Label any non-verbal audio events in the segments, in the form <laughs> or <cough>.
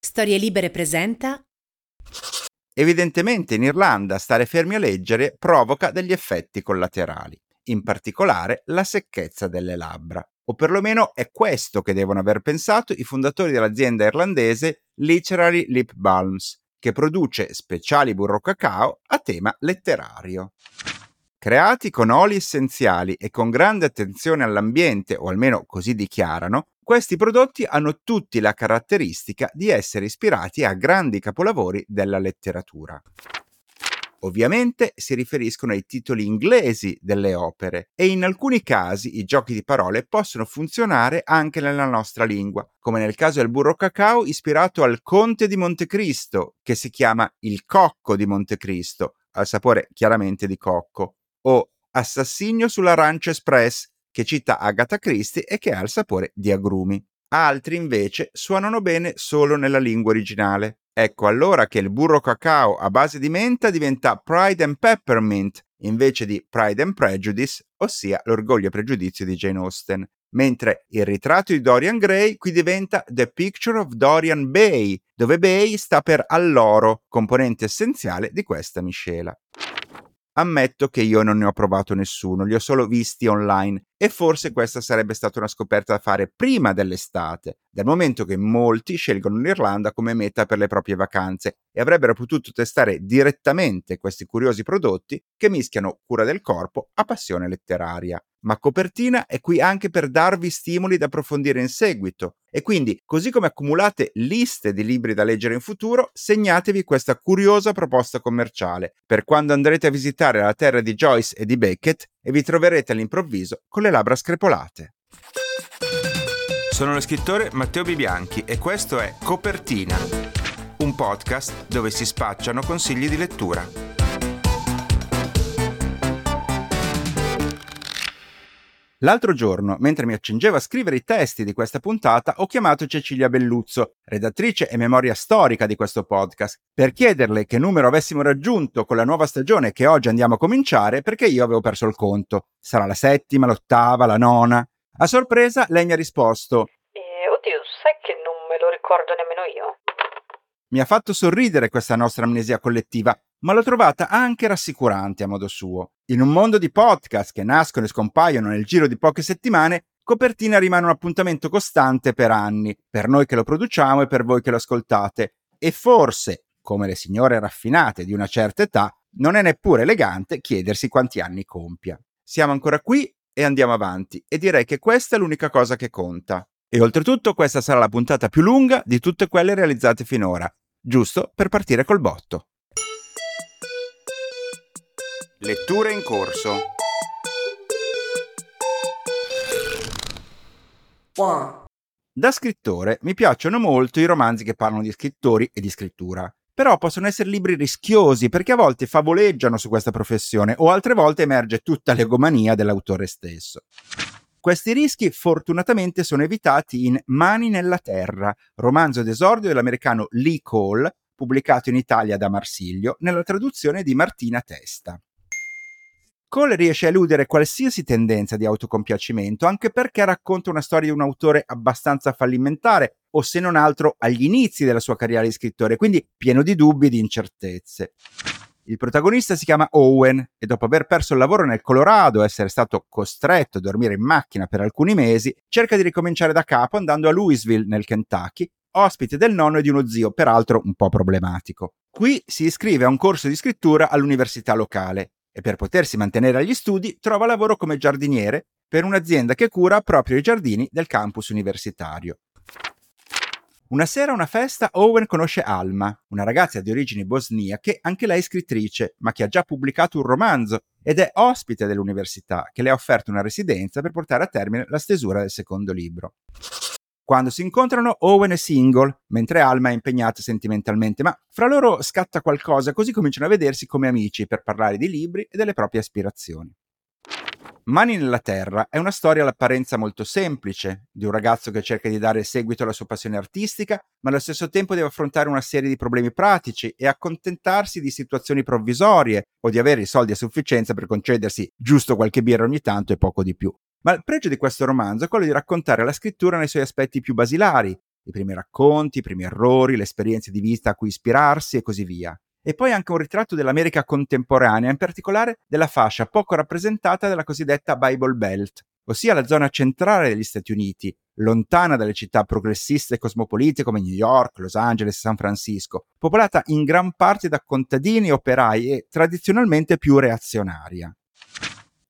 Storie Libere presenta Evidentemente in Irlanda stare fermi a leggere provoca degli effetti collaterali, in particolare la secchezza delle labbra. O perlomeno è questo che devono aver pensato i fondatori dell'azienda irlandese Literary Lip Balms, che produce speciali burro cacao a tema letterario. Creati con oli essenziali e con grande attenzione all'ambiente, o almeno così dichiarano, questi prodotti hanno tutti la caratteristica di essere ispirati a grandi capolavori della letteratura. Ovviamente si riferiscono ai titoli inglesi delle opere e in alcuni casi i giochi di parole possono funzionare anche nella nostra lingua, come nel caso del burro cacao ispirato al Conte di Montecristo, che si chiama il Cocco di Montecristo, al sapore chiaramente di cocco, o Assassinio sull'Arancio Express, che cita Agatha Christie e che ha il sapore di agrumi. Altri invece suonano bene solo nella lingua originale. Ecco allora che il burro cacao a base di menta diventa Pride and Peppermint invece di Pride and Prejudice, ossia l'orgoglio e pregiudizio di Jane Austen, mentre il ritratto di Dorian Gray qui diventa The Picture of Dorian Bay, dove Bay sta per alloro, componente essenziale di questa miscela. Ammetto che io non ne ho provato nessuno, li ho solo visti online e forse questa sarebbe stata una scoperta da fare prima dell'estate, dal momento che molti scelgono l'Irlanda come meta per le proprie vacanze e avrebbero potuto testare direttamente questi curiosi prodotti che mischiano cura del corpo a passione letteraria. Ma Copertina è qui anche per darvi stimoli da approfondire in seguito e quindi, così come accumulate liste di libri da leggere in futuro, segnatevi questa curiosa proposta commerciale per quando andrete a visitare la terra di Joyce e di Beckett e vi troverete all'improvviso con le labbra screpolate. Sono lo scrittore Matteo Bibianchi e questo è Copertina, un podcast dove si spacciano consigli di lettura. L'altro giorno, mentre mi accingevo a scrivere i testi di questa puntata, ho chiamato Cecilia Belluzzo, redattrice e memoria storica di questo podcast, per chiederle che numero avessimo raggiunto con la nuova stagione che oggi andiamo a cominciare perché io avevo perso il conto. Sarà la settima, l'ottava, la nona? A sorpresa, lei mi ha risposto: eh, Oddio, sai che non me lo ricordo nemmeno io? Mi ha fatto sorridere questa nostra amnesia collettiva, ma l'ho trovata anche rassicurante a modo suo. In un mondo di podcast che nascono e scompaiono nel giro di poche settimane, Copertina rimane un appuntamento costante per anni, per noi che lo produciamo e per voi che lo ascoltate. E forse, come le signore raffinate di una certa età, non è neppure elegante chiedersi quanti anni compia. Siamo ancora qui e andiamo avanti, e direi che questa è l'unica cosa che conta. E oltretutto questa sarà la puntata più lunga di tutte quelle realizzate finora, giusto per partire col botto. Letture in corso. Da scrittore mi piacciono molto i romanzi che parlano di scrittori e di scrittura. Però possono essere libri rischiosi perché a volte favoleggiano su questa professione o altre volte emerge tutta l'egomania dell'autore stesso. Questi rischi fortunatamente sono evitati in Mani nella Terra, romanzo d'esordio dell'americano Lee Cole, pubblicato in Italia da Marsiglio, nella traduzione di Martina Testa. Cole riesce a eludere qualsiasi tendenza di autocompiacimento, anche perché racconta una storia di un autore abbastanza fallimentare, o se non altro agli inizi della sua carriera di scrittore, quindi pieno di dubbi e di incertezze. Il protagonista si chiama Owen e dopo aver perso il lavoro nel Colorado e essere stato costretto a dormire in macchina per alcuni mesi, cerca di ricominciare da capo andando a Louisville nel Kentucky ospite del nonno e di uno zio, peraltro un po' problematico. Qui si iscrive a un corso di scrittura all'università locale e per potersi mantenere agli studi trova lavoro come giardiniere per un'azienda che cura proprio i giardini del campus universitario. Una sera a una festa Owen conosce Alma, una ragazza di origini bosniache, anche lei scrittrice, ma che ha già pubblicato un romanzo ed è ospite dell'università, che le ha offerto una residenza per portare a termine la stesura del secondo libro. Quando si incontrano, Owen è single, mentre Alma è impegnata sentimentalmente, ma fra loro scatta qualcosa, così cominciano a vedersi come amici per parlare di libri e delle proprie aspirazioni. Mani nella terra è una storia all'apparenza molto semplice, di un ragazzo che cerca di dare seguito alla sua passione artistica, ma allo stesso tempo deve affrontare una serie di problemi pratici e accontentarsi di situazioni provvisorie o di avere i soldi a sufficienza per concedersi giusto qualche birra ogni tanto e poco di più. Ma il pregio di questo romanzo è quello di raccontare la scrittura nei suoi aspetti più basilari, i primi racconti, i primi errori, le esperienze di vita a cui ispirarsi e così via e poi anche un ritratto dell'America contemporanea, in particolare della fascia poco rappresentata della cosiddetta Bible Belt, ossia la zona centrale degli Stati Uniti, lontana dalle città progressiste e cosmopolite come New York, Los Angeles e San Francisco, popolata in gran parte da contadini, operai e tradizionalmente più reazionaria.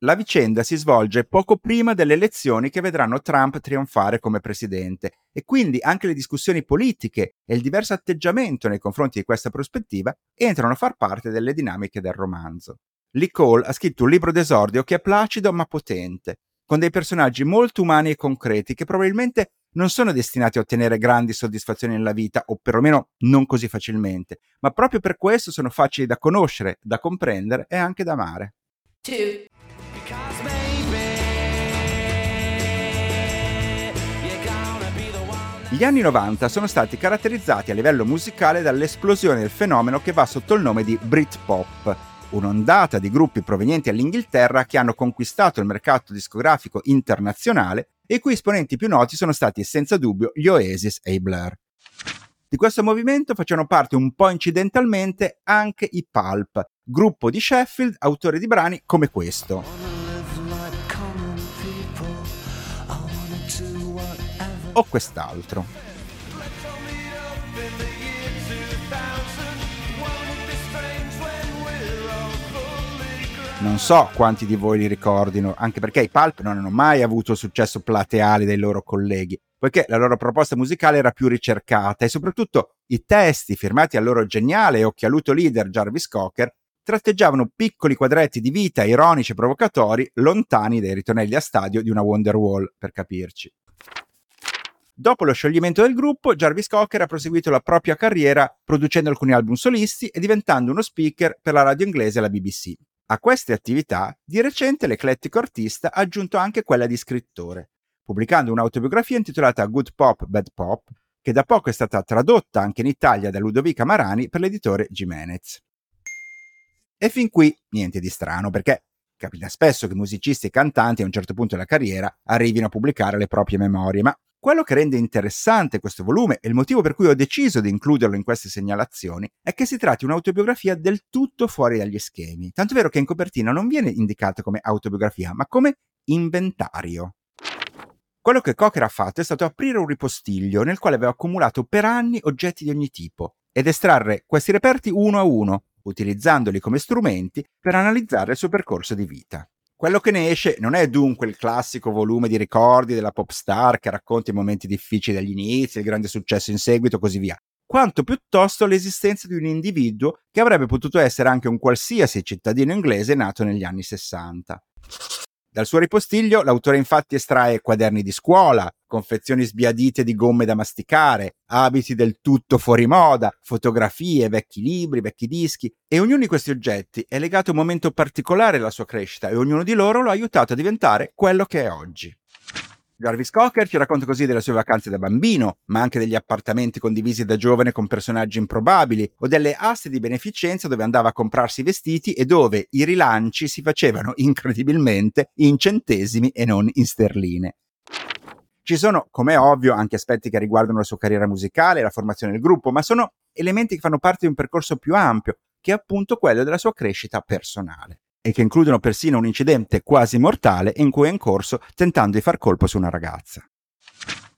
La vicenda si svolge poco prima delle elezioni che vedranno Trump trionfare come presidente e quindi anche le discussioni politiche e il diverso atteggiamento nei confronti di questa prospettiva entrano a far parte delle dinamiche del romanzo. Lee Cole ha scritto un libro d'esordio che è placido ma potente, con dei personaggi molto umani e concreti che probabilmente non sono destinati a ottenere grandi soddisfazioni nella vita, o perlomeno non così facilmente, ma proprio per questo sono facili da conoscere, da comprendere e anche da amare. Two. Gli anni 90 sono stati caratterizzati a livello musicale dall'esplosione del fenomeno che va sotto il nome di Britpop, un'ondata di gruppi provenienti dall'Inghilterra che hanno conquistato il mercato discografico internazionale e i cui esponenti più noti sono stati senza dubbio gli Oasis e i Blur. Di questo movimento facevano parte un po' incidentalmente anche i Pulp, gruppo di Sheffield, autori di brani come questo. O quest'altro. Non so quanti di voi li ricordino, anche perché i Pulp non hanno mai avuto il successo plateale dei loro colleghi, poiché la loro proposta musicale era più ricercata e soprattutto i testi firmati al loro geniale e occhialuto leader Jarvis Cocker tratteggiavano piccoli quadretti di vita ironici e provocatori lontani dai ritornelli a stadio di una Wonderwall, per capirci. Dopo lo scioglimento del gruppo, Jarvis Cocker ha proseguito la propria carriera producendo alcuni album solisti e diventando uno speaker per la radio inglese e la BBC. A queste attività, di recente l'eclettico artista ha aggiunto anche quella di scrittore, pubblicando un'autobiografia intitolata Good Pop, Bad Pop, che da poco è stata tradotta anche in Italia da Ludovica Marani per l'editore Jimenez. E fin qui niente di strano, perché capita spesso che musicisti e cantanti a un certo punto della carriera arrivino a pubblicare le proprie memorie, ma quello che rende interessante questo volume e il motivo per cui ho deciso di includerlo in queste segnalazioni è che si tratti di un'autobiografia del tutto fuori dagli schemi, tanto vero che in copertina non viene indicata come autobiografia, ma come inventario. Quello che Cocker ha fatto è stato aprire un ripostiglio nel quale aveva accumulato per anni oggetti di ogni tipo ed estrarre questi reperti uno a uno, utilizzandoli come strumenti per analizzare il suo percorso di vita. Quello che ne esce non è dunque il classico volume di ricordi della pop star che racconta i momenti difficili dagli inizi, il grande successo in seguito e così via, quanto piuttosto l'esistenza di un individuo che avrebbe potuto essere anche un qualsiasi cittadino inglese nato negli anni 60. Dal suo ripostiglio l'autore infatti estrae quaderni di scuola, confezioni sbiadite di gomme da masticare, abiti del tutto fuori moda, fotografie, vecchi libri, vecchi dischi e ognuno di questi oggetti è legato a un momento particolare della sua crescita e ognuno di loro lo ha aiutato a diventare quello che è oggi. Jarvis Cocker ci racconta così delle sue vacanze da bambino, ma anche degli appartamenti condivisi da giovane con personaggi improbabili, o delle aste di beneficenza dove andava a comprarsi vestiti e dove i rilanci si facevano incredibilmente in centesimi e non in sterline. Ci sono, come è ovvio, anche aspetti che riguardano la sua carriera musicale la formazione del gruppo, ma sono elementi che fanno parte di un percorso più ampio, che è appunto quello della sua crescita personale e che includono persino un incidente quasi mortale in cui è in corso tentando di far colpo su una ragazza.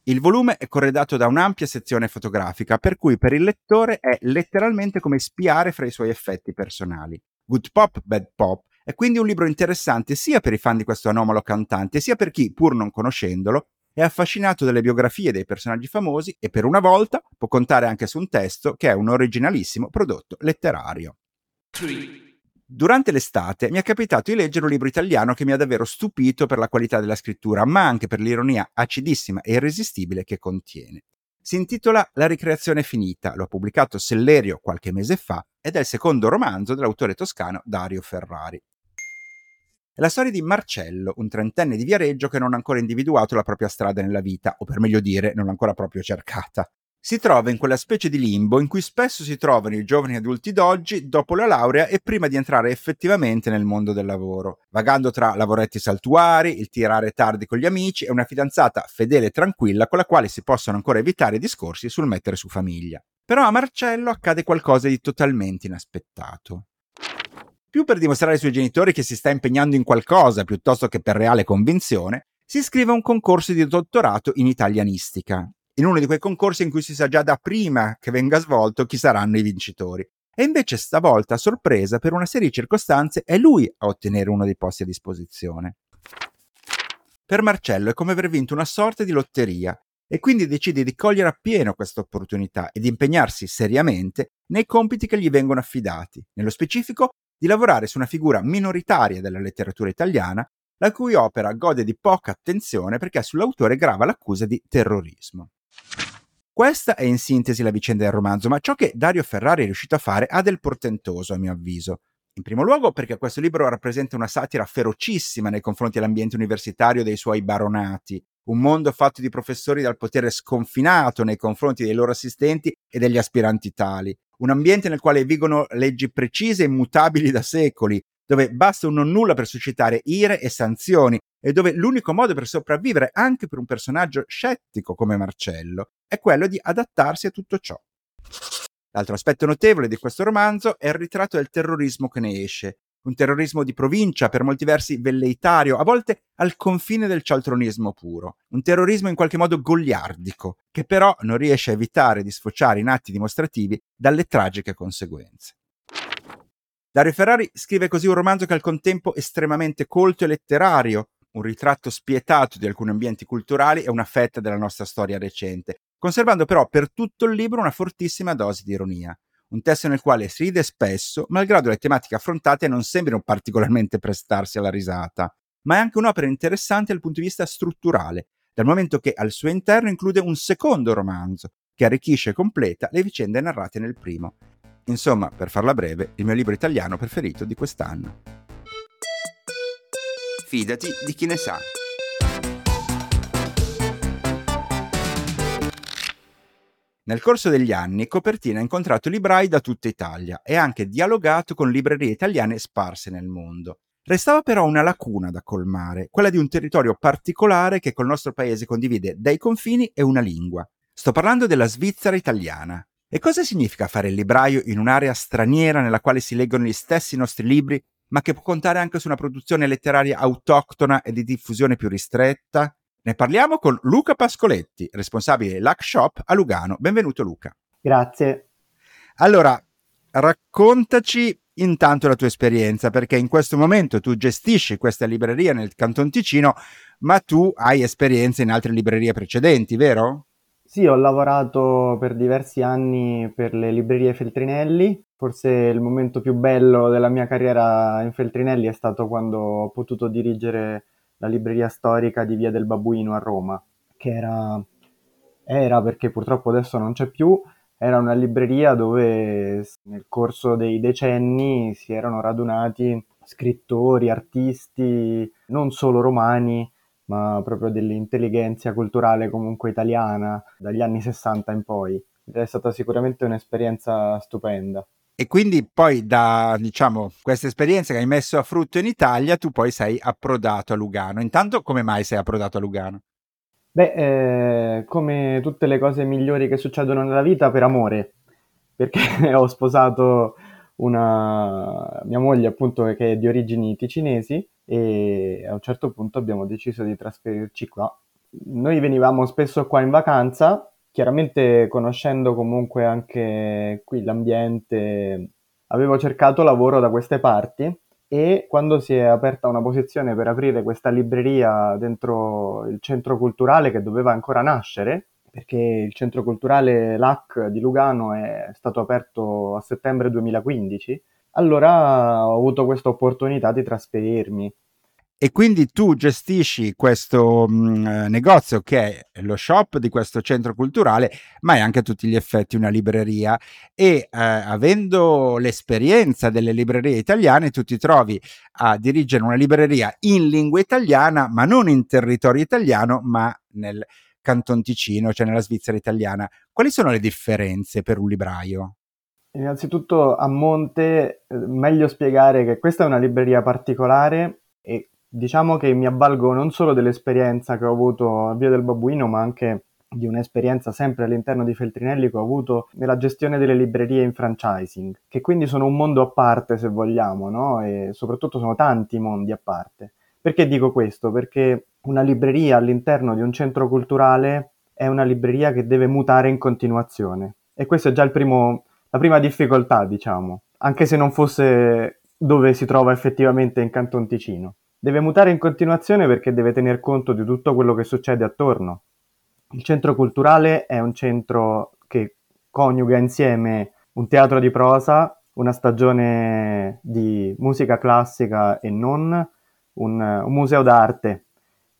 Il volume è corredato da un'ampia sezione fotografica, per cui per il lettore è letteralmente come spiare fra i suoi effetti personali. Good Pop, Bad Pop è quindi un libro interessante sia per i fan di questo anomalo cantante, sia per chi, pur non conoscendolo, è affascinato dalle biografie dei personaggi famosi e per una volta può contare anche su un testo che è un originalissimo prodotto letterario. Durante l'estate mi è capitato di leggere un libro italiano che mi ha davvero stupito per la qualità della scrittura, ma anche per l'ironia acidissima e irresistibile che contiene. Si intitola La ricreazione finita, lo ha pubblicato Sellerio qualche mese fa ed è il secondo romanzo dell'autore toscano Dario Ferrari. È la storia di Marcello, un trentenne di Viareggio che non ha ancora individuato la propria strada nella vita, o per meglio dire, non l'ha ancora proprio cercata. Si trova in quella specie di limbo in cui spesso si trovano i giovani adulti d'oggi dopo la laurea e prima di entrare effettivamente nel mondo del lavoro, vagando tra lavoretti saltuari, il tirare tardi con gli amici e una fidanzata fedele e tranquilla con la quale si possono ancora evitare discorsi sul mettere su famiglia. Però a Marcello accade qualcosa di totalmente inaspettato più per dimostrare ai suoi genitori che si sta impegnando in qualcosa piuttosto che per reale convinzione, si iscrive a un concorso di dottorato in italianistica, in uno di quei concorsi in cui si sa già da prima che venga svolto chi saranno i vincitori. E invece stavolta, a sorpresa, per una serie di circostanze, è lui a ottenere uno dei posti a disposizione. Per Marcello è come aver vinto una sorta di lotteria e quindi decide di cogliere appieno questa opportunità e di impegnarsi seriamente nei compiti che gli vengono affidati, nello specifico di lavorare su una figura minoritaria della letteratura italiana, la cui opera gode di poca attenzione perché sull'autore grava l'accusa di terrorismo. Questa è in sintesi la vicenda del romanzo, ma ciò che Dario Ferrari è riuscito a fare ha del portentoso, a mio avviso. In primo luogo perché questo libro rappresenta una satira ferocissima nei confronti dell'ambiente universitario dei suoi baronati, un mondo fatto di professori dal potere sconfinato nei confronti dei loro assistenti e degli aspiranti tali, un ambiente nel quale vigono leggi precise e immutabili da secoli, dove basta un non nulla per suscitare ire e sanzioni e dove l'unico modo per sopravvivere anche per un personaggio scettico come Marcello è quello di adattarsi a tutto ciò. L'altro aspetto notevole di questo romanzo è il ritratto del terrorismo che ne esce, un terrorismo di provincia, per molti versi velleitario, a volte al confine del cialtronismo puro, un terrorismo in qualche modo goliardico, che però non riesce a evitare di sfociare in atti dimostrativi dalle tragiche conseguenze. Dario Ferrari scrive così un romanzo che è al contempo estremamente colto e letterario, un ritratto spietato di alcuni ambienti culturali e una fetta della nostra storia recente, conservando però per tutto il libro una fortissima dose di ironia un testo nel quale si ride spesso, malgrado le tematiche affrontate non sembrino particolarmente prestarsi alla risata, ma è anche un'opera interessante dal punto di vista strutturale, dal momento che al suo interno include un secondo romanzo, che arricchisce e completa le vicende narrate nel primo. Insomma, per farla breve, il mio libro italiano preferito di quest'anno. Fidati di chi ne sa. Nel corso degli anni Copertina ha incontrato librai da tutta Italia e ha anche dialogato con librerie italiane sparse nel mondo. Restava però una lacuna da colmare, quella di un territorio particolare che col nostro paese condivide dei confini e una lingua. Sto parlando della Svizzera italiana. E cosa significa fare il libraio in un'area straniera nella quale si leggono gli stessi nostri libri, ma che può contare anche su una produzione letteraria autoctona e di diffusione più ristretta? Ne parliamo con Luca Pascoletti, responsabile Luck Shop a Lugano. Benvenuto Luca. Grazie. Allora, raccontaci intanto la tua esperienza, perché in questo momento tu gestisci questa libreria nel Canton Ticino, ma tu hai esperienze in altre librerie precedenti, vero? Sì, ho lavorato per diversi anni per le librerie Feltrinelli. Forse il momento più bello della mia carriera in Feltrinelli è stato quando ho potuto dirigere la libreria storica di Via del Babuino a Roma, che era, era perché purtroppo adesso non c'è più, era una libreria dove nel corso dei decenni si erano radunati scrittori, artisti, non solo romani, ma proprio dell'intelligenza culturale comunque italiana, dagli anni 60 in poi. È stata sicuramente un'esperienza stupenda. E quindi poi da, diciamo, questa esperienza che hai messo a frutto in Italia, tu poi sei approdato a Lugano. Intanto come mai sei approdato a Lugano? Beh, eh, come tutte le cose migliori che succedono nella vita, per amore, perché <laughs> ho sposato una mia moglie appunto che è di origini ticinesi e a un certo punto abbiamo deciso di trasferirci qua noi venivamo spesso qua in vacanza, chiaramente conoscendo comunque anche qui l'ambiente, avevo cercato lavoro da queste parti e quando si è aperta una posizione per aprire questa libreria dentro il centro culturale che doveva ancora nascere, perché il centro culturale LAC di Lugano è stato aperto a settembre 2015, allora ho avuto questa opportunità di trasferirmi. E quindi tu gestisci questo mh, mm, eh, negozio che è lo shop di questo centro culturale, ma è anche a tutti gli effetti una libreria e eh, avendo l'esperienza delle librerie italiane tu ti trovi a dirigere una libreria in lingua italiana, ma non in territorio italiano, ma nel Canton Ticino, cioè nella Svizzera italiana. Quali sono le differenze per un libraio? Innanzitutto a monte, eh, meglio spiegare che questa è una libreria particolare e diciamo che mi avvalgo non solo dell'esperienza che ho avuto a Via del Babbuino, ma anche di un'esperienza sempre all'interno di Feltrinelli che ho avuto nella gestione delle librerie in franchising, che quindi sono un mondo a parte se vogliamo, no? E soprattutto sono tanti mondi a parte. Perché dico questo? Perché una libreria all'interno di un centro culturale è una libreria che deve mutare in continuazione. E questo è già primo, la prima difficoltà, diciamo, anche se non fosse dove si trova effettivamente in Canton Ticino. Deve mutare in continuazione perché deve tener conto di tutto quello che succede attorno. Il centro culturale è un centro che coniuga insieme un teatro di prosa, una stagione di musica classica e non, un, un museo d'arte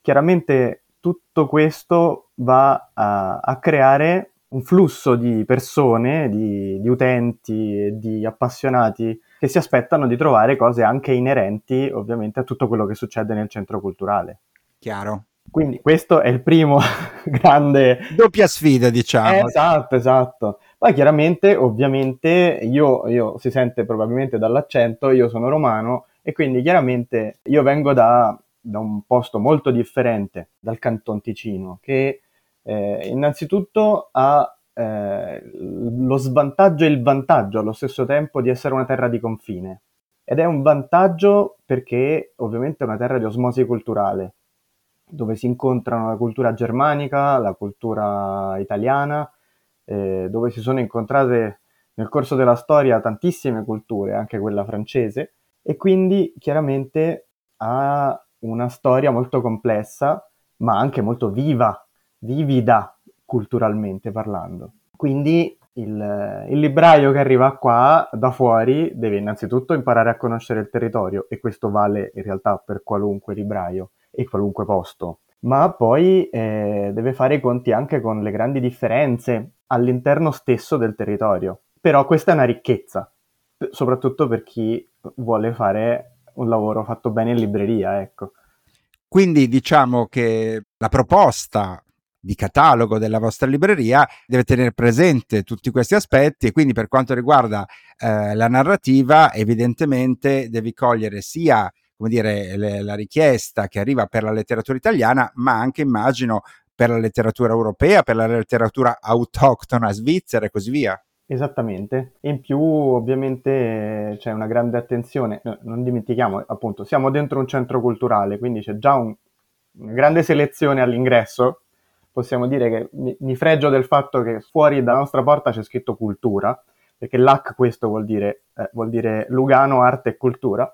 chiaramente tutto questo va a, a creare un flusso di persone, di, di utenti di appassionati che si aspettano di trovare cose anche inerenti ovviamente a tutto quello che succede nel centro culturale. Chiaro. Quindi questo è il primo <laughs> grande... Doppia sfida, diciamo. esatto, esatto. Poi chiaramente, ovviamente, io, io, si sente probabilmente dall'accento, io sono romano e quindi chiaramente io vengo da da un posto molto differente dal Canton Ticino, che eh, innanzitutto ha eh, lo svantaggio e il vantaggio allo stesso tempo di essere una terra di confine. Ed è un vantaggio perché ovviamente è una terra di osmosi culturale, dove si incontrano la cultura germanica, la cultura italiana, eh, dove si sono incontrate nel corso della storia tantissime culture, anche quella francese, e quindi chiaramente ha una storia molto complessa, ma anche molto viva, vivida culturalmente parlando. Quindi il, il, libraio che arriva qua da fuori deve innanzitutto imparare a conoscere il territorio e questo vale in realtà per qualunque libraio e qualunque posto, ma poi eh, deve fare i conti anche con le grandi differenze all'interno stesso del territorio. Però questa è una ricchezza, soprattutto per chi vuole fare un lavoro fatto bene in libreria, ecco. Quindi diciamo che la proposta di catalogo della vostra libreria deve tenere presente tutti questi aspetti e quindi per quanto riguarda eh, la narrativa evidentemente devi cogliere sia come dire, le, la richiesta che arriva per la letteratura italiana ma anche immagino per la letteratura europea, per la letteratura autoctona svizzera e così via. Esattamente, in più ovviamente c'è una grande attenzione, non dimentichiamo appunto, siamo dentro un centro culturale, quindi c'è già un, una grande selezione all'ingresso, possiamo dire che mi, mi, fregio del fatto che fuori dalla nostra porta c'è scritto cultura, perché l'AC questo vuol dire, eh, vuol dire Lugano, arte e cultura,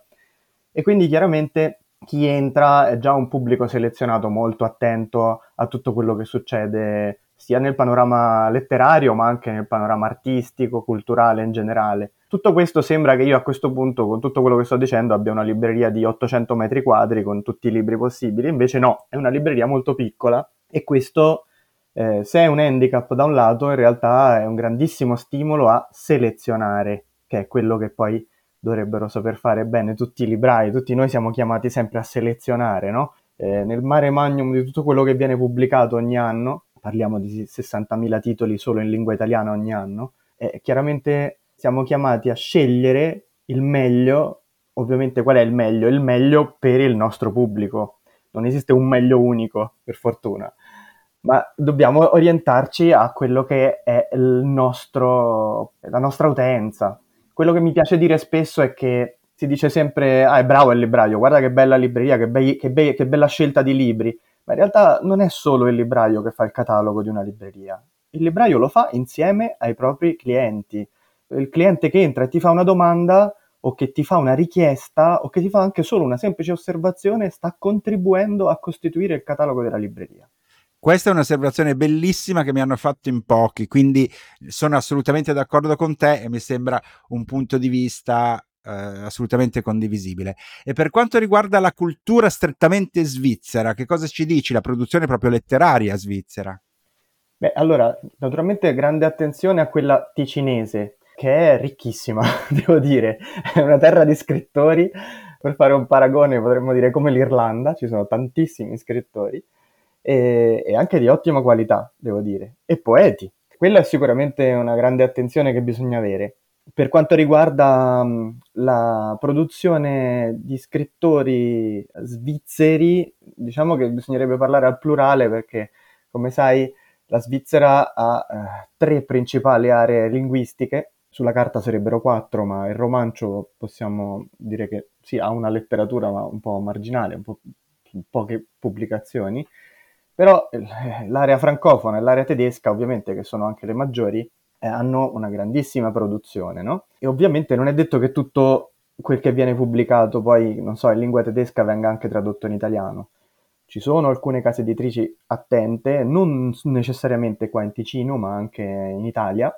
e quindi chiaramente chi entra è già un pubblico selezionato molto attento a tutto quello che succede sia nel panorama letterario ma anche nel panorama artistico, culturale in generale. Tutto questo sembra che io a questo punto, con tutto quello che sto dicendo, abbia una libreria di 800 metri quadri con tutti i libri possibili, invece no, è una libreria molto piccola e questo, eh, se è un handicap da un lato, in realtà è un grandissimo stimolo a selezionare, che è quello che poi dovrebbero saper fare bene tutti i librai, tutti noi siamo chiamati sempre a selezionare, no? Eh, nel mare magnum di tutto quello che viene pubblicato ogni anno, parliamo di 60.000 titoli solo in lingua italiana ogni anno, e chiaramente siamo chiamati a scegliere il meglio, ovviamente qual è il meglio? Il meglio per il nostro pubblico. Non esiste un meglio unico, per fortuna, ma dobbiamo orientarci a quello che è nostro, la nostra utenza. Quello che mi piace dire spesso è che si dice sempre, ah è bravo il libraio, guarda che bella libreria, che, be- che, be- che bella scelta di libri, ma in realtà non è solo il libraio che fa il catalogo di una libreria. Il libraio lo fa insieme ai propri clienti. Il cliente che entra e ti fa una domanda o che ti fa una richiesta o che ti fa anche solo una semplice osservazione sta contribuendo a costituire il catalogo della libreria. Questa è un'osservazione bellissima che mi hanno fatto in pochi, quindi sono assolutamente d'accordo con te e mi sembra un punto di vista eh, assolutamente condivisibile. E per quanto riguarda la cultura strettamente svizzera, che cosa ci dici? La produzione proprio letteraria svizzera? Beh, allora, naturalmente grande attenzione a quella ticinese, che è ricchissima, <laughs> devo dire, è una terra di scrittori. Per fare un paragone potremmo dire come l'Irlanda, ci sono tantissimi scrittori e, e anche di ottima qualità, devo dire, e poeti. Quella è sicuramente una grande attenzione che bisogna avere. Per quanto riguarda um, la produzione di scrittori svizzeri, diciamo che bisognerebbe parlare al plurale perché, come sai, la Svizzera ha eh, tre principali aree linguistiche, sulla carta sarebbero quattro, ma il romancio possiamo dire che sì, ha una letteratura un po' marginale, un po' poche pubblicazioni, però eh, l'area francofona e l'area tedesca, ovviamente, che sono anche le maggiori, eh, hanno una grandissima produzione, no? E ovviamente non è detto che tutto quel che viene pubblicato poi, non so, in lingua tedesca venga anche tradotto in italiano. Ci sono alcune case editrici attente, non necessariamente qua in Ticino, ma anche in Italia,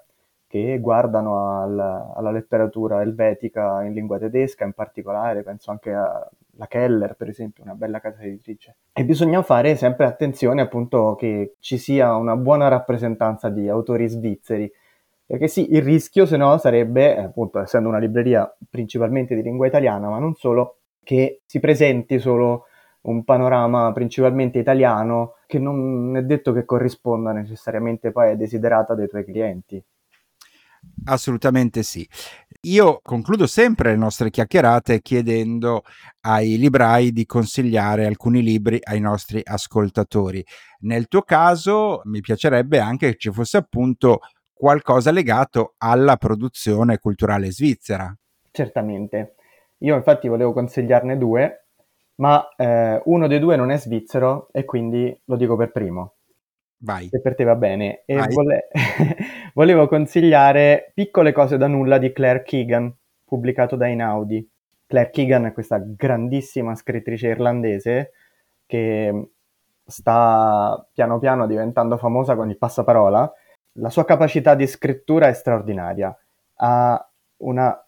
che guardano al, alla letteratura elvetica in lingua tedesca, in particolare penso anche alla Keller, per esempio, una bella casa editrice. E bisogna fare sempre attenzione appunto che ci sia una buona rappresentanza di autori svizzeri, perché sì, il rischio se no sarebbe, appunto, essendo una libreria principalmente di lingua italiana, ma non solo, che si presenti solo un panorama principalmente italiano che non è detto che corrisponda necessariamente poi ai desiderata dei tuoi clienti. Assolutamente sì. Io concludo sempre le nostre chiacchierate chiedendo ai librai di consigliare alcuni libri ai nostri ascoltatori. Nel tuo caso mi piacerebbe anche che ci fosse appunto qualcosa legato alla produzione culturale svizzera. Certamente. Io infatti volevo consigliarne due, ma eh, uno dei due non è svizzero e quindi lo dico per primo. Vai. Se per te va bene. E vole- <laughs> volevo consigliare Piccole cose da nulla di Claire Keegan, pubblicato da Inaudi. Claire Keegan è questa grandissima scrittrice irlandese che sta piano piano diventando famosa con il passaparola. La sua capacità di scrittura è straordinaria. Ha una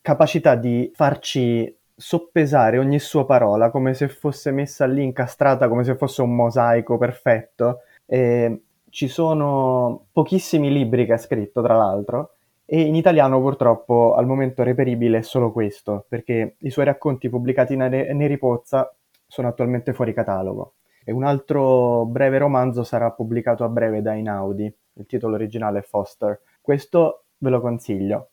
capacità di farci soppesare ogni sua parola come se fosse messa lì incastrata, come se fosse un mosaico perfetto eh, ci sono pochissimi libri che ha scritto, tra l'altro, e in italiano purtroppo al momento reperibile è solo questo, perché i suoi racconti pubblicati in Neri Pozza sono attualmente fuori catalogo. E un altro breve romanzo sarà pubblicato a breve da Inaudi, il titolo originale è Foster. Questo ve lo consiglio.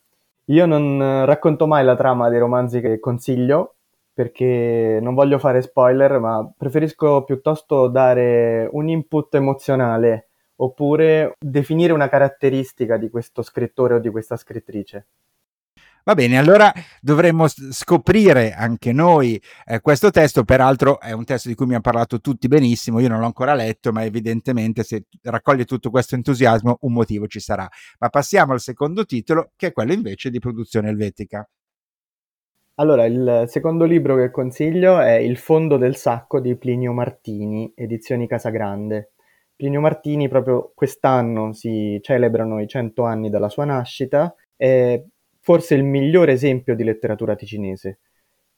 Io non racconto mai la trama dei romanzi che consiglio, perché non voglio fare spoiler, ma preferisco piuttosto dare un input emozionale oppure definire una caratteristica di questo scrittore o di questa scrittrice. Va bene, allora dovremmo scoprire anche noi eh, questo testo, peraltro è un testo di cui mi hanno parlato tutti benissimo, io non l'ho ancora letto, ma evidentemente se raccoglie tutto questo entusiasmo un motivo ci sarà. Ma passiamo al secondo titolo, che è quello invece di produzione elvetica. Allora, il secondo libro che consiglio è Il fondo del sacco di Plinio Martini, edizioni Casagrande. Plinio Martini proprio quest'anno si celebrano i cento anni dalla sua nascita, è forse il migliore esempio di letteratura ticinese.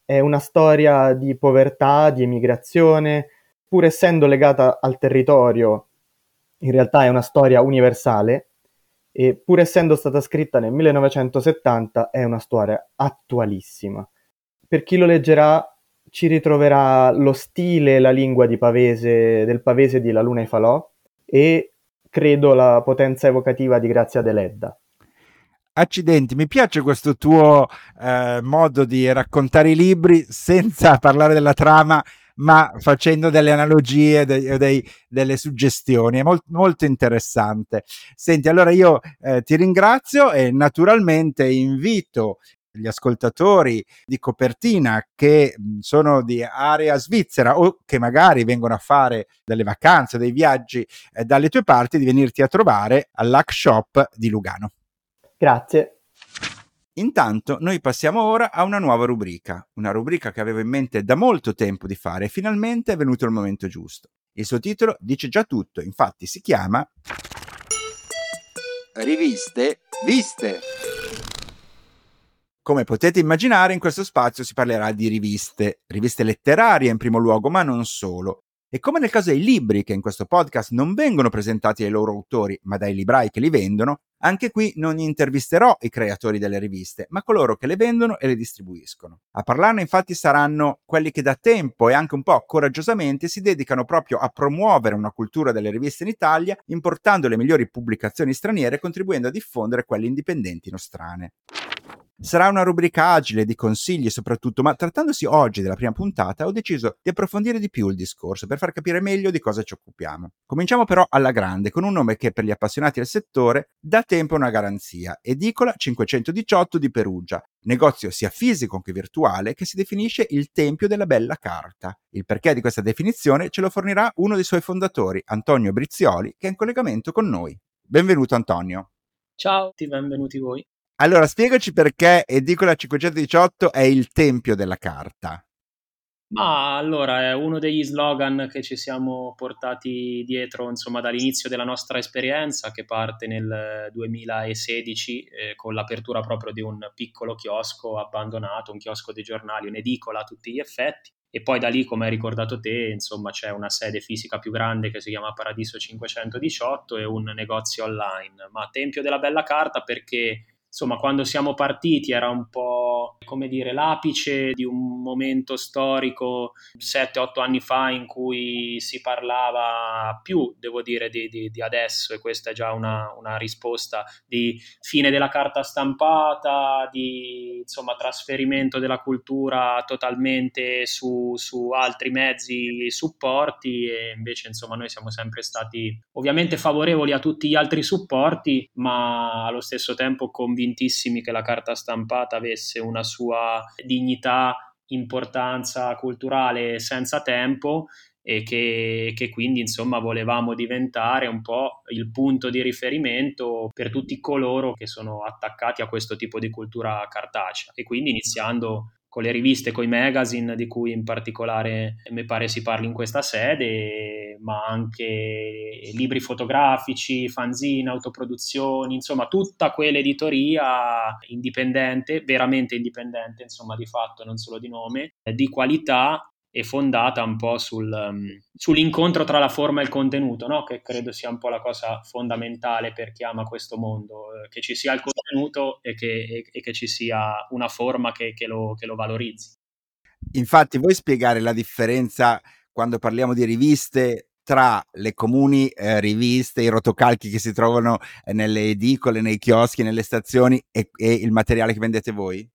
È una storia di povertà, di emigrazione, pur essendo legata al territorio, in realtà è una storia universale, e pur essendo stata scritta nel 1970 è una storia attualissima. Per chi lo leggerà ci ritroverà lo stile e la lingua Pavese, del Pavese di La Luna e Falò e credo la potenza evocativa di Grazia Deledda. Accidenti, mi piace questo tuo eh, modo di raccontare i libri senza parlare della trama ma facendo delle analogie, dei, dei, delle suggestioni. È molt, molto interessante. Senti, allora io eh, ti ringrazio e naturalmente invito gli ascoltatori di copertina che sono di area svizzera o che magari vengono a fare delle vacanze, dei viaggi eh, dalle tue parti, di venirti a trovare all'Hack Shop di Lugano. Grazie. Intanto noi passiamo ora a una nuova rubrica, una rubrica che avevo in mente da molto tempo di fare e finalmente è venuto il momento giusto. Il suo titolo dice già tutto, infatti si chiama Riviste Viste. Come potete immaginare, in questo spazio si parlerà di riviste, riviste letterarie in primo luogo, ma non solo. E come nel caso dei libri che in questo podcast non vengono presentati dai loro autori, ma dai librai che li vendono, anche qui non intervisterò i creatori delle riviste, ma coloro che le vendono e le distribuiscono. A parlarne infatti saranno quelli che da tempo e anche un po' coraggiosamente si dedicano proprio a promuovere una cultura delle riviste in Italia, importando le migliori pubblicazioni straniere e contribuendo a diffondere quelle indipendenti nostrane. Sarà una rubrica agile di consigli soprattutto, ma trattandosi oggi della prima puntata ho deciso di approfondire di più il discorso per far capire meglio di cosa ci occupiamo. Cominciamo però alla grande con un nome che per gli appassionati del settore da tempo è una garanzia, Edicola 518 di Perugia, negozio sia fisico che virtuale che si definisce il Tempio della Bella Carta. Il perché di questa definizione ce lo fornirà uno dei suoi fondatori, Antonio Brizioli, che è in collegamento con noi. Benvenuto Antonio. Ciao, benvenuti voi. Allora, spiegaci perché Edicola 518 è il tempio della carta. Ma allora è uno degli slogan che ci siamo portati dietro insomma dall'inizio della nostra esperienza che parte nel 2016 eh, con l'apertura proprio di un piccolo chiosco abbandonato, un chiosco dei giornali, un'edicola a tutti gli effetti e poi da lì come hai ricordato te insomma c'è una sede fisica più grande che si chiama Paradiso 518 e un negozio online, ma Tempio della Bella Carta perché insomma, quando siamo partiti era un po', come dire, l'apice di un momento storico 7-8 anni fa in cui si parlava più, devo dire, di, di, di adesso, e questa è già una, una, risposta, di fine della carta stampata, di insomma, trasferimento della cultura totalmente su, su altri mezzi supporti e invece insomma noi siamo sempre stati ovviamente favorevoli a tutti gli altri supporti ma allo stesso tempo convinti convintissimi che la carta stampata avesse una sua dignità, importanza culturale senza tempo e che, che, quindi insomma volevamo diventare un po' il punto di riferimento per tutti coloro che sono attaccati a questo tipo di cultura cartacea. E quindi iniziando con le riviste, con i magazine di cui in particolare mi pare si parli in questa sede, ma anche libri fotografici, fanzine, autoproduzioni, insomma tutta quell'editoria indipendente, veramente indipendente, insomma di fatto, non solo di nome, di qualità e fondata un po' sul, um, sull'incontro tra la forma e il contenuto, no? che credo sia un po' la cosa fondamentale per chi ama questo mondo, eh, che ci sia il contenuto e che, e, e che ci sia una forma che, che, lo, che lo valorizzi. Infatti, vuoi spiegare la differenza quando parliamo di riviste tra le comuni eh, riviste, i rotocalchi che si trovano nelle edicole, nei chioschi, nelle stazioni e, e il materiale che vendete voi?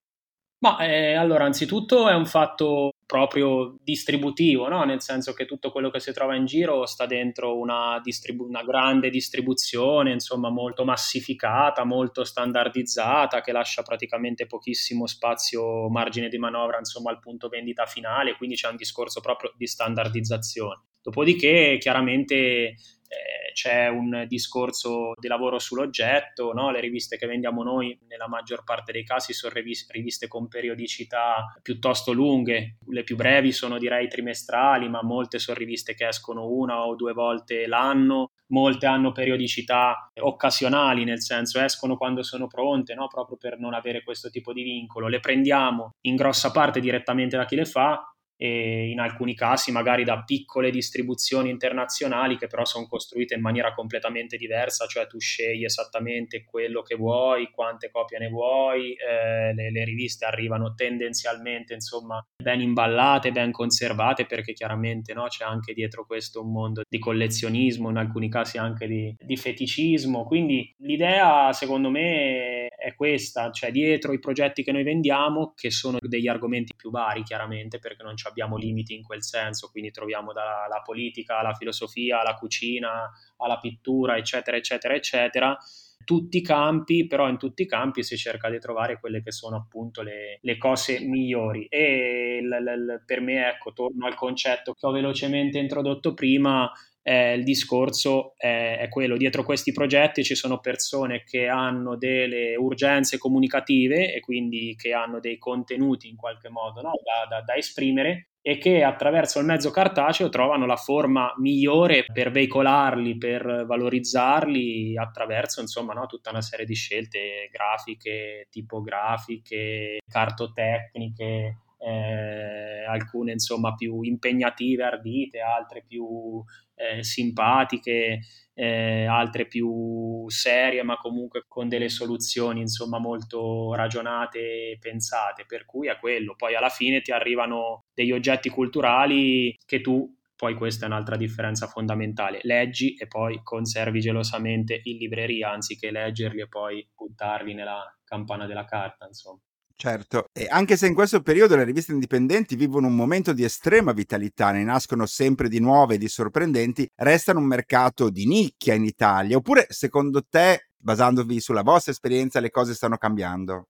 Ma eh, allora, anzitutto è un fatto proprio distributivo, no? nel senso che tutto quello che si trova in giro sta dentro una, distribu- una, grande distribuzione, insomma molto massificata, molto standardizzata, che lascia praticamente pochissimo spazio, margine di manovra insomma al punto vendita finale, quindi c'è un discorso proprio di standardizzazione. Dopodiché chiaramente eh, c'è un discorso di lavoro sull'oggetto, no? le riviste che vendiamo noi nella maggior parte dei casi sono riviste, riviste con periodicità piuttosto lunghe, le più brevi sono direi trimestrali, ma molte sono riviste che escono una o due volte l'anno, molte hanno periodicità occasionali, nel senso escono quando sono pronte, no? proprio per non avere questo tipo di vincolo. Le prendiamo in grossa parte direttamente da chi le fa, e in alcuni casi magari da piccole distribuzioni internazionali che però sono costruite in maniera completamente diversa, cioè tu scegli esattamente quello che vuoi, quante copie ne vuoi, eh, le, le, riviste arrivano tendenzialmente insomma ben imballate, ben conservate perché chiaramente no, c'è anche dietro questo un mondo di collezionismo, in alcuni casi anche di, di feticismo, quindi l'idea secondo me è questa, cioè dietro i progetti che noi vendiamo che sono degli argomenti più vari chiaramente perché non c'è abbiamo limiti in quel senso, quindi troviamo dalla politica alla filosofia, alla cucina, alla pittura, eccetera, eccetera, eccetera. tutti i campi, però in tutti i campi si cerca di trovare quelle che sono appunto le, le cose migliori. E l, l, per me, ecco, torno al concetto che ho velocemente introdotto prima, eh, il discorso è, è, quello, dietro questi progetti ci sono persone che hanno delle urgenze comunicative e quindi che hanno dei contenuti in qualche modo no? da, da, da esprimere e che attraverso il mezzo cartaceo trovano la forma migliore per veicolarli, per valorizzarli attraverso insomma no, tutta una serie di scelte grafiche, tipografiche, cartotecniche, eh, alcune insomma più impegnative, ardite, altre più eh, simpatiche, eh, altre più serie, ma comunque con delle soluzioni insomma molto ragionate e pensate, per cui è quello. Poi alla fine ti arrivano degli oggetti culturali che tu poi questa è un'altra differenza fondamentale. Leggi e poi conservi gelosamente in libreria anziché leggerli e poi buttarli nella campana della carta, insomma. Certo, e anche se in questo periodo le riviste indipendenti vivono un momento di estrema vitalità, ne nascono sempre di nuove e di sorprendenti, restano un mercato di nicchia in Italia. Oppure, secondo te, basandovi sulla vostra esperienza, le cose stanno cambiando?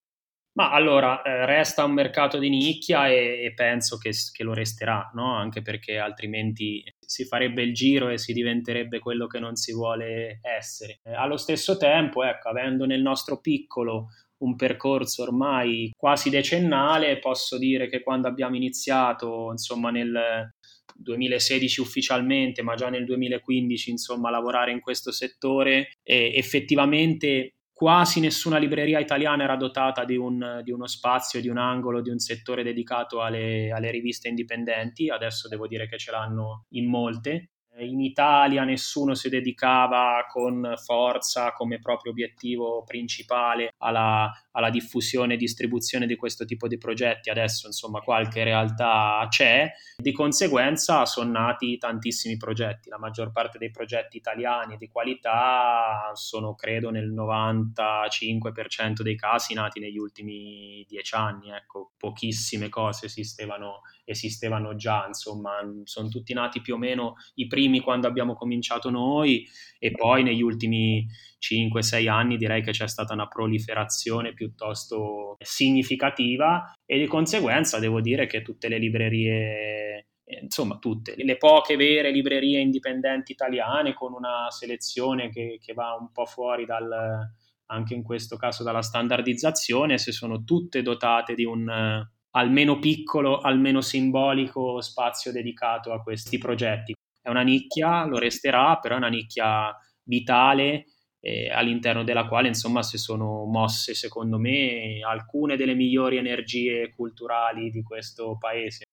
Ma allora, eh, resta un mercato di nicchia e, e penso che, che, lo resterà, no? anche perché altrimenti si farebbe il giro e si diventerebbe quello che non si vuole essere. Eh, allo stesso tempo, ecco, avendo nel nostro piccolo un percorso ormai quasi decennale, posso dire che quando abbiamo iniziato, insomma, nel 2016 ufficialmente, ma già nel 2015, insomma, a lavorare in questo settore, eh, effettivamente quasi nessuna libreria italiana era dotata di, un, di, uno spazio, di un angolo, di un settore dedicato alle, alle riviste indipendenti, adesso devo dire che ce l'hanno in molte in Italia nessuno si dedicava con forza come proprio obiettivo principale alla, alla, diffusione e distribuzione di questo tipo di progetti. Adesso, insomma, qualche realtà c'è. Di conseguenza sono nati tantissimi progetti. La maggior parte dei progetti italiani di qualità sono, credo, nel 95% dei casi nati negli ultimi dieci anni. Ecco, pochissime cose esistevano, esistevano già, insomma, sono tutti nati più o meno i primi primi quando abbiamo cominciato noi e poi negli ultimi 5-6 anni direi che c'è stata una proliferazione piuttosto significativa e di conseguenza devo dire che tutte le librerie eh, insomma tutte, le poche vere librerie indipendenti italiane con una selezione che, che va un po' fuori dal, anche in questo caso dalla standardizzazione, se sono tutte dotate di un almeno piccolo, almeno simbolico spazio dedicato a questi progetti è una nicchia, lo resterà, però è una nicchia vitale eh, all'interno della quale insomma si sono mosse secondo me alcune delle migliori energie culturali di questo paese.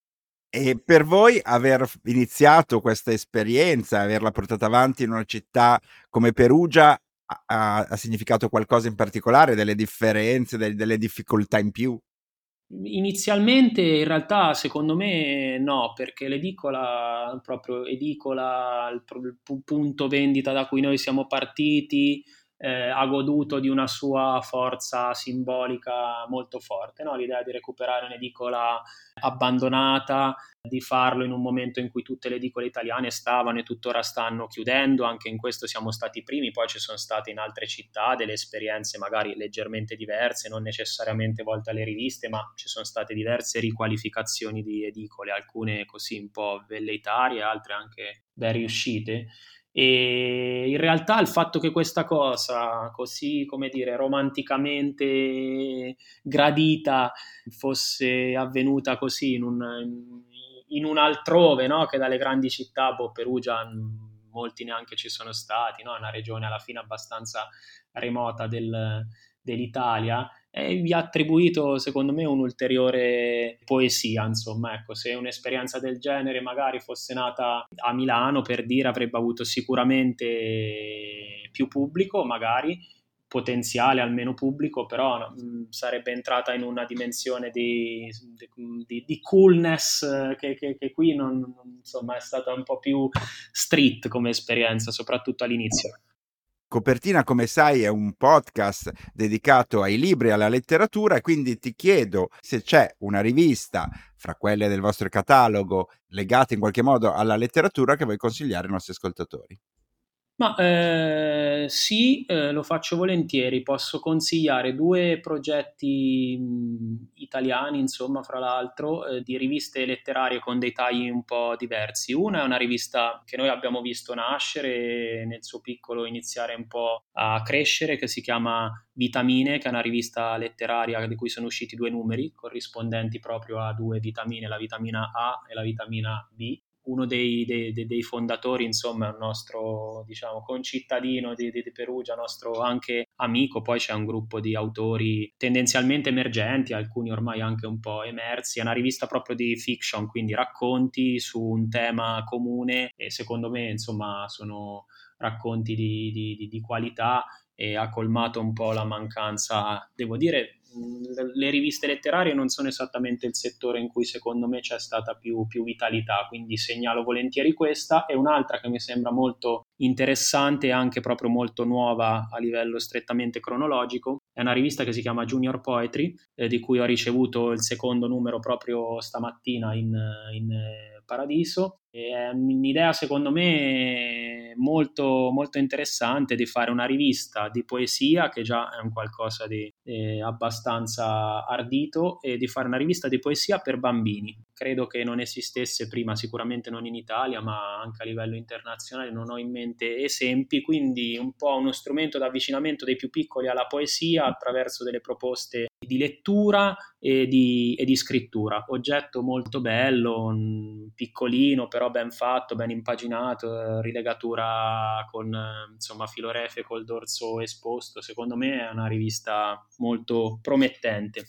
E per voi aver iniziato questa esperienza, averla portata avanti in una città come Perugia, ha, ha significato qualcosa in particolare, delle differenze, delle, delle difficoltà in più? Inizialmente in realtà secondo me no, perché l'edicola, proprio edicola, il, il punto vendita da cui noi siamo partiti, eh, ha goduto di una sua forza simbolica molto forte, no? l'idea di recuperare un'edicola abbandonata, di farlo in un momento in cui tutte le edicole italiane stavano e tuttora stanno chiudendo, anche in questo siamo stati i primi, poi ci sono state in altre città delle esperienze magari leggermente diverse, non necessariamente volte alle riviste, ma ci sono state diverse riqualificazioni di edicole, alcune così un po' velleitarie, altre anche ben riuscite. E in realtà il fatto che questa cosa così, come dire, romanticamente gradita fosse avvenuta così in un, in un altrove, no? che dalle grandi città, boh, Perugia, molti neanche ci sono stati, no? una regione alla fine abbastanza remota del, dell'Italia, e vi ha attribuito secondo me un'ulteriore poesia, insomma, ecco, se un'esperienza del genere magari fosse nata a Milano, per dire, avrebbe avuto sicuramente più pubblico, magari potenziale almeno pubblico, però mh, sarebbe entrata in una dimensione di, di, di coolness che, che, che qui non, insomma, è stata un po' più street come esperienza, soprattutto all'inizio. Copertina, come sai, è un podcast dedicato ai libri e alla letteratura quindi ti chiedo se c'è una rivista fra quelle del vostro catalogo legate in qualche modo alla letteratura che vuoi consigliare ai nostri ascoltatori. Ma eh, sì, eh, lo faccio volentieri. Posso consigliare due progetti mh, italiani, insomma, fra l'altro, eh, di riviste letterarie con dei tagli un po' diversi. Una è una rivista che noi abbiamo visto nascere nel suo piccolo iniziare un po' a crescere, che si chiama Vitamine, che è una rivista letteraria di cui sono usciti due numeri corrispondenti proprio a due vitamine, la vitamina A e la vitamina B uno dei, dei, dei, fondatori, insomma, è un nostro diciamo, concittadino di, di, Perugia, nostro anche amico. Poi c'è un gruppo di autori tendenzialmente emergenti, alcuni ormai anche un po' emersi. È una rivista proprio di fiction, quindi racconti su un tema comune e secondo me, insomma, sono racconti di, di, di qualità e ha colmato un po' la mancanza, devo dire, le riviste letterarie non sono esattamente il settore in cui secondo me c'è stata più, più, vitalità, quindi segnalo volentieri questa. E un'altra che mi sembra molto interessante e anche proprio molto nuova a livello strettamente cronologico è una rivista che si chiama Junior Poetry eh, di cui ho ricevuto il secondo numero proprio stamattina in, in Paradiso. È un'idea secondo me molto, molto interessante di fare una rivista di poesia, che già è un qualcosa di eh, abbastanza ardito, e di fare una rivista di poesia per bambini. Credo che non esistesse prima, sicuramente non in Italia, ma anche a livello internazionale, non ho in mente esempi, quindi un po' uno strumento d'avvicinamento dei più piccoli alla poesia attraverso delle proposte di lettura e di, e di scrittura. Oggetto molto bello, piccolino, però ben fatto, ben impaginato, rilegatura con insomma filorefe col dorso esposto. Secondo me è una rivista molto promettente.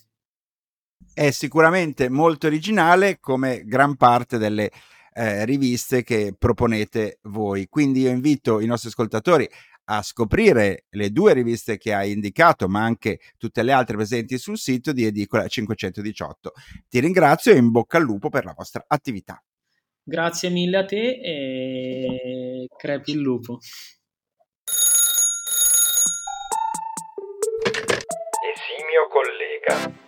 È sicuramente molto originale come gran parte delle eh, riviste che proponete voi. Quindi io invito i nostri ascoltatori a scoprire le due riviste che hai indicato, ma anche tutte le altre presenti sul sito di Edicola 518. Ti ringrazio e in bocca al lupo per la vostra attività. Grazie mille a te e crepi il lupo. Esimio collega.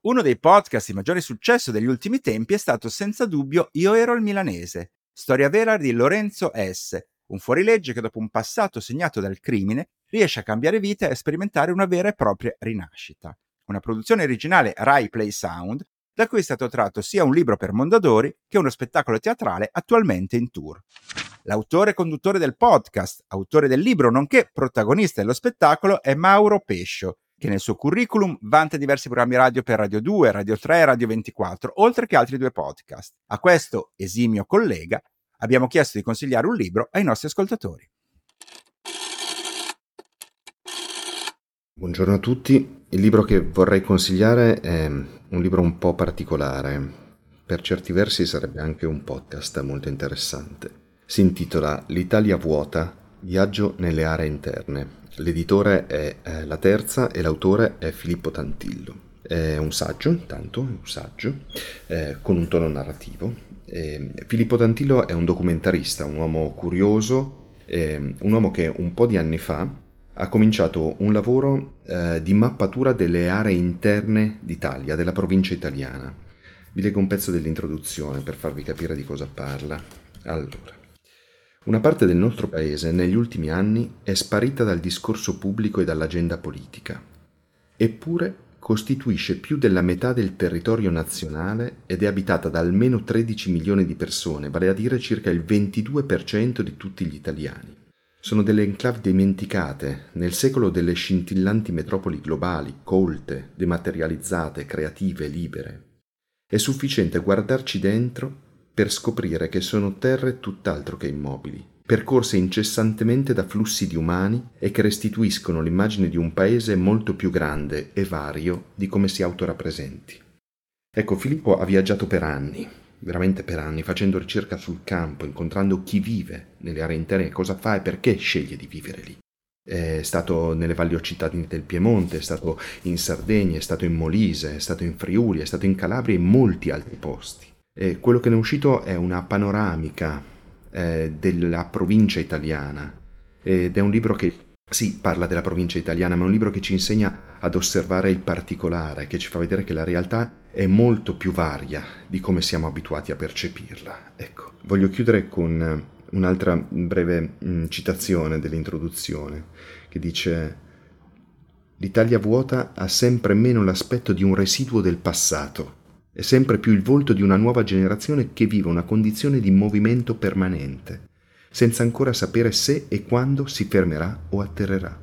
Uno dei podcast di maggiore successo degli ultimi tempi è stato senza dubbio Io ero il milanese, storia vera di Lorenzo S., un fuorilegge che dopo un passato segnato dal crimine riesce a cambiare vita e a sperimentare una vera e propria rinascita. Una produzione originale Rai Play Sound, da cui è stato tratto sia un libro per Mondadori che uno spettacolo teatrale attualmente in tour. L'autore e conduttore del podcast, autore del libro nonché protagonista dello spettacolo è Mauro Pescio, che nel suo curriculum vanta diversi programmi radio per Radio 2, Radio 3 e Radio 24, oltre che altri due podcast. A questo esimio collega abbiamo chiesto di consigliare un libro ai nostri ascoltatori. Buongiorno a tutti, il libro che vorrei consigliare è un libro un po' particolare, per certi versi sarebbe anche un podcast molto interessante. Si intitola L'Italia vuota, viaggio nelle aree interne. L'editore è eh, La Terza e l'autore è Filippo Tantillo. È un saggio, intanto, un saggio, eh, con un tono narrativo eh, Filippo Tantillo è un documentarista, un uomo curioso, un uomo che un po' di anni fa ha cominciato un lavoro eh, di mappatura delle aree interne d'Italia, della provincia italiana. Vi leggo un pezzo dell'introduzione per farvi capire di cosa parla. Allora, una parte del nostro paese negli ultimi anni è sparita dal discorso pubblico e dall'agenda politica. Eppure costituisce più della metà del territorio nazionale ed è abitata da almeno 13 milioni di persone, vale a dire circa il 22% di tutti gli italiani. Sono delle enclave dimenticate, nel secolo delle scintillanti metropoli globali, colte, dematerializzate, creative, libere. È sufficiente guardarci dentro per scoprire che sono terre tutt'altro che immobili, percorse incessantemente da flussi di umani e che restituiscono l'immagine di un paese molto più grande e vario di come si autorappresenti. Ecco, Filippo ha viaggiato per anni, veramente per anni, facendo ricerca sul campo, incontrando chi vive nelle aree interne, cosa fa e perché sceglie di vivere lì. È stato nelle valli cittadine del Piemonte, è stato in Sardegna, è stato in Molise, è stato in Friuli, è stato in Calabria e in molti altri posti. E quello che ne è uscito è una panoramica eh, della provincia italiana ed è un libro che sì, parla della provincia italiana, ma è un libro che ci insegna ad osservare il particolare, che ci fa vedere che la realtà è molto più varia di come siamo abituati a percepirla. Ecco, voglio chiudere con un'altra breve mh, citazione dell'introduzione che dice L'Italia vuota ha sempre meno l'aspetto di un residuo del passato, è sempre più il volto di una nuova generazione che vive una condizione di movimento permanente, senza ancora sapere se e quando si fermerà o atterrerà.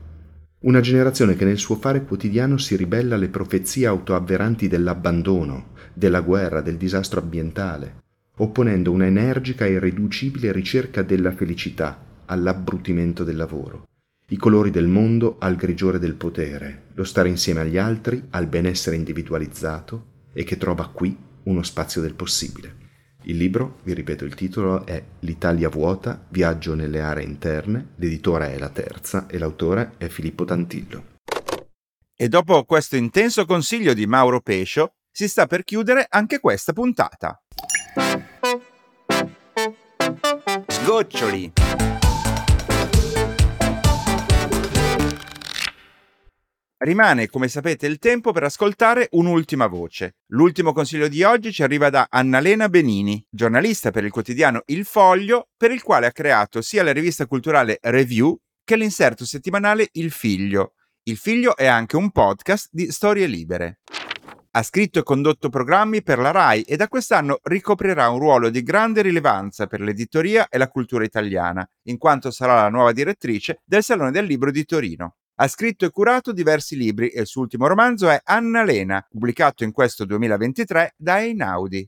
Una generazione che nel suo fare quotidiano si ribella alle profezie autoavveranti dell'abbandono, della guerra, del disastro ambientale, opponendo una energica e irriducibile ricerca della felicità all'abbrutimento del lavoro, i colori del mondo al grigiore del potere, lo stare insieme agli altri al benessere individualizzato e che trova qui uno spazio del possibile. Il libro, vi ripeto il titolo, è L'Italia vuota, viaggio nelle aree interne, l'editore è La Terza e l'autore è Filippo Tantillo. E dopo questo intenso consiglio di Mauro Pescio, si sta per chiudere anche questa puntata. Sgoccioli! Rimane, come sapete, il tempo per ascoltare un'ultima voce. L'ultimo consiglio di oggi ci arriva da Annalena Benini, giornalista per il quotidiano Il Foglio, per il quale ha creato sia la rivista culturale Review che l'inserto settimanale Il Figlio. Il Figlio è anche un podcast di storie libere. Ha scritto e condotto programmi per la RAI e da quest'anno ricoprirà un ruolo di grande rilevanza per l'editoria e la cultura italiana, in quanto sarà la nuova direttrice del Salone del Libro di Torino. Ha scritto e curato diversi libri e il suo ultimo romanzo è Anna Lena, pubblicato in questo 2023 da Einaudi.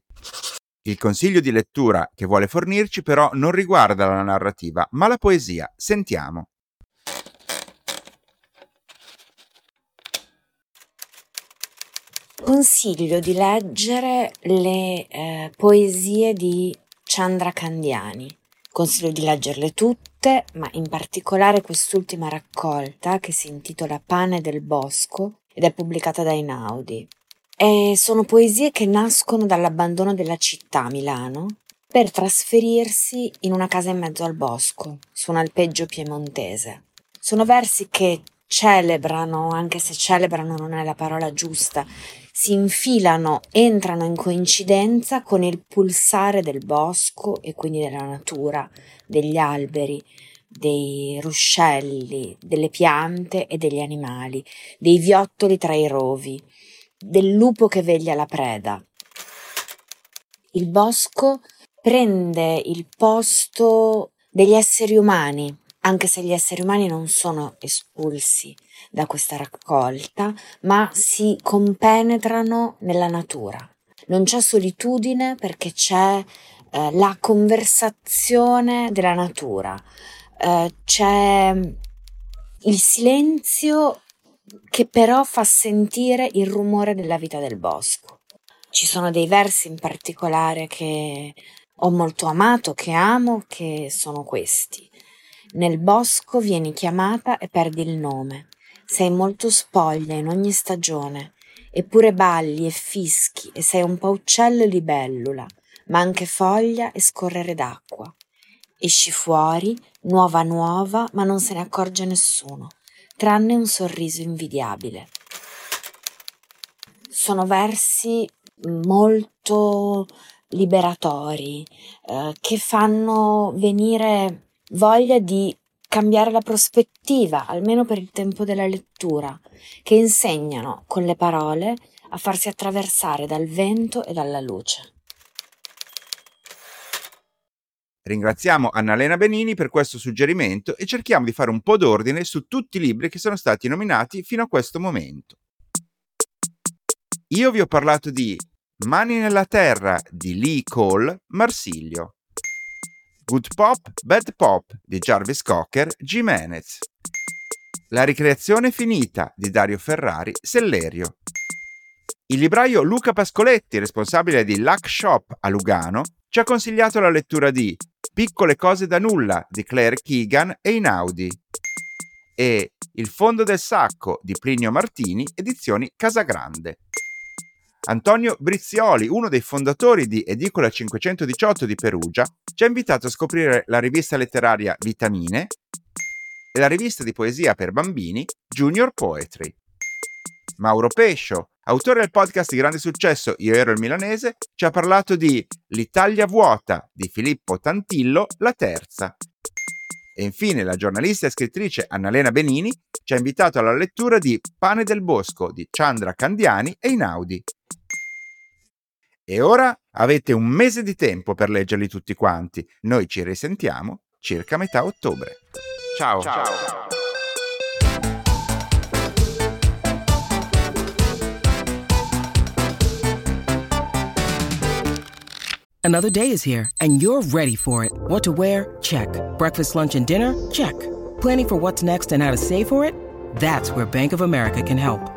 Il consiglio di lettura che vuole fornirci però non riguarda la narrativa, ma la poesia. Sentiamo. Consiglio di leggere le eh, poesie di Chandra Candiani. Consiglio di leggerle tutte, ma in particolare quest'ultima raccolta che si intitola Pane del Bosco ed è pubblicata da Einaudi. E sono poesie che nascono dall'abbandono della città, Milano, per trasferirsi in una casa in mezzo al bosco, su un alpeggio piemontese. Sono versi che celebrano, anche se celebrano non è la parola giusta, si infilano, entrano in coincidenza con il pulsare del bosco e quindi della natura, degli alberi, dei ruscelli, delle piante e degli animali, dei viottoli tra i rovi, del lupo che veglia la preda. Il bosco prende il posto degli esseri umani, anche se gli esseri umani non sono espulsi da questa raccolta, ma si compenetrano nella natura. Non c'è solitudine perché c'è eh, la conversazione della natura, eh, c'è il silenzio che però fa sentire il rumore della vita del bosco. Ci sono dei versi in particolare che ho molto amato, che amo, che sono questi. Nel bosco vieni chiamata e perdi il nome. Sei molto spoglia in ogni stagione, eppure balli e fischi e sei un po' uccello e libellula, ma anche foglia e scorrere d'acqua. Esci fuori, nuova nuova, ma non se ne accorge nessuno, tranne un sorriso invidiabile. Sono versi molto liberatori, eh, che fanno venire voglia di cambiare la prospettiva, almeno per il tempo della lettura, che insegnano con le parole a farsi attraversare dal vento e dalla luce. Ringraziamo Annalena Benini per questo suggerimento e cerchiamo di fare un po' d'ordine su tutti i libri che sono stati nominati fino a questo momento. Io vi ho parlato di Mani nella terra di Lee Cole, Marsilio. Good Pop, Bad Pop di Jarvis Cocker, Jimenez. La ricreazione finita di Dario Ferrari, Sellerio. Il libraio Luca Pascoletti, responsabile di Luck Shop a Lugano, ci ha consigliato la lettura di Piccole cose da nulla di Claire Keegan e Inaudi e Il fondo del sacco di Plinio Martini, edizioni Casagrande. Antonio Brizioli, uno dei fondatori di Edicola 518 di Perugia, ci ha invitato a scoprire la rivista letteraria Vitamine e la rivista di poesia per bambini Junior Poetry. Mauro Pescio autore del podcast di grande successo Io ero il milanese, ci ha parlato di L'Italia vuota di Filippo Tantillo, la terza. E infine la giornalista e scrittrice Annalena Benini ci ha invitato alla lettura di Pane del Bosco di Chandra Candiani e Inaudi. E ora avete un mese di tempo per leggerli tutti quanti. Noi ci risentiamo circa metà ottobre. Ciao. Ciao. Another day is here, and you're ready for it. What to wear? Check. Breakfast, lunch, and dinner? Check. Planning for what's next and how to save for it? That's where Bank of America can help.